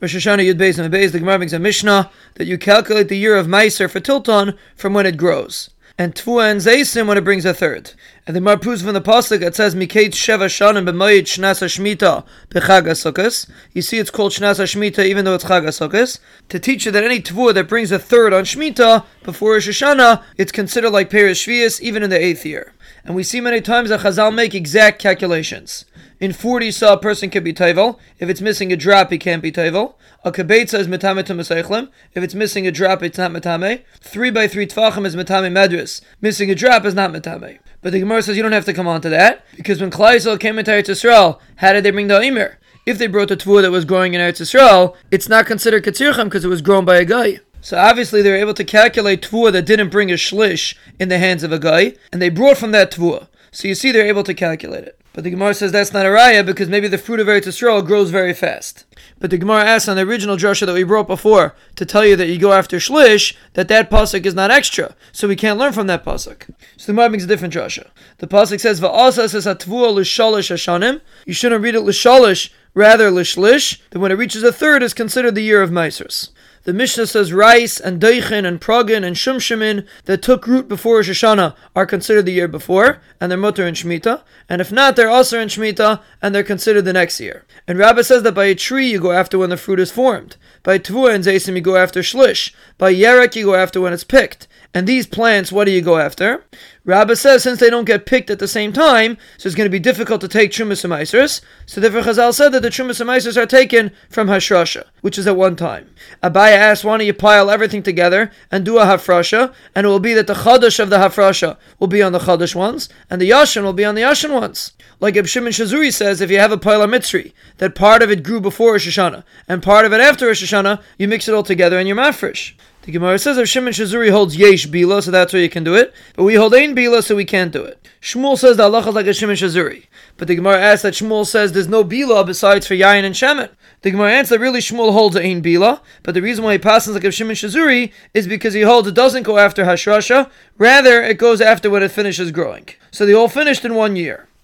Rosh Hashanah Yud Beis and Beis, the Gemara makes a Mishnah that you calculate the year of Meiser for Tilton from when it grows. And Tvua and Zaysim when it brings a third. And the Gemara proves from the Pasuk it says Mikate Sheva Shanim b'Moyed Shnasa Shmita b'Chag. You see it's called Shnasa Shmita even though it's Chag. To teach you that any Tvua that brings a third on Shmita before Rosh Hashanah, it's considered like Peres Shvius even in the eighth year. And we see many times that Chazal make exact calculations. In 40 saw a person can be tevel. If it's missing a drop, he can't be tevel. A kabetza is metame to mesechlem. If it's missing a drop, it's not metame. Three by three tvachim is metame medris. Missing a drop is not metame. But the Gemara says you don't have to come on to that because when Klaisel came into Eretz Yisrael, how did they bring the Omer? If they brought the tvua that was growing in Eretz Yisrael, it's not considered katzirchem because it was grown by a guy. So obviously they were able to calculate tvua that didn't bring a shlish in the hands of a guy, and they brought from that tvua. So you see they're able to calculate it. But the Gemara says that's not a raya because maybe the fruit of Eretz Yisrael grows very fast. But the Gemara asks on the original drasha that we brought before to tell you that you go after shlish that that pasuk is not extra, so we can't learn from that pasuk. So the Gemara makes a different drasha. The pasuk says va'asa says hatvua l'shalish hashanim. You shouldn't read it l'shalish, rather l'shlish. That when it reaches a third is considered the year of Meisers. The Mishnah says rice and deichen and progin and shumshimin that took root before Rosh Hashanah are considered the year before, and they're mutter in Shemitah. And if not, they're also in Shemitah, and they're considered the next year. And Rabbah says that by a tree you go after when the fruit is formed. By Tvua and Zaysim you go after Shlish. By Yerek you go after when it's picked. And these plants, what do you go after? Rabbah says since they don't get picked at the same time, so it's going to be difficult to take Trumas and So therefore Chazal said that the Trumas and are taken from Hashrasha, which is at one time. Abaye asked, why don't you pile everything together and do a Hafrasha, and it will be that the Chadash of the Hafrasha will be on the Chadash ones, and the Yashin will be on the Yashin ones. Like Ibn Shimon Shazuri says, if you have a pile of Mitzri, that part of it grew before Rosh Hashanah, and part of it after Rosh Hashanah, you mix it all together and you're mafresh. The Gemara says if Shimon Shazuri holds Yesh Bila, so that's where you can do it. But we hold Ein Bila, so we can't do it. Shmuel says the Allah is like a Shimon Shazuri. But the Gemara asks that Shmuel says there's no Bila besides for Yain and Shemin. The Gemara answers that really Shmuel holds Ein Bila, but the reason why he passes like a Shimon Shazuri is because he holds it doesn't go after Hashrasha, rather it goes after when it finishes growing. So they all finished in one year.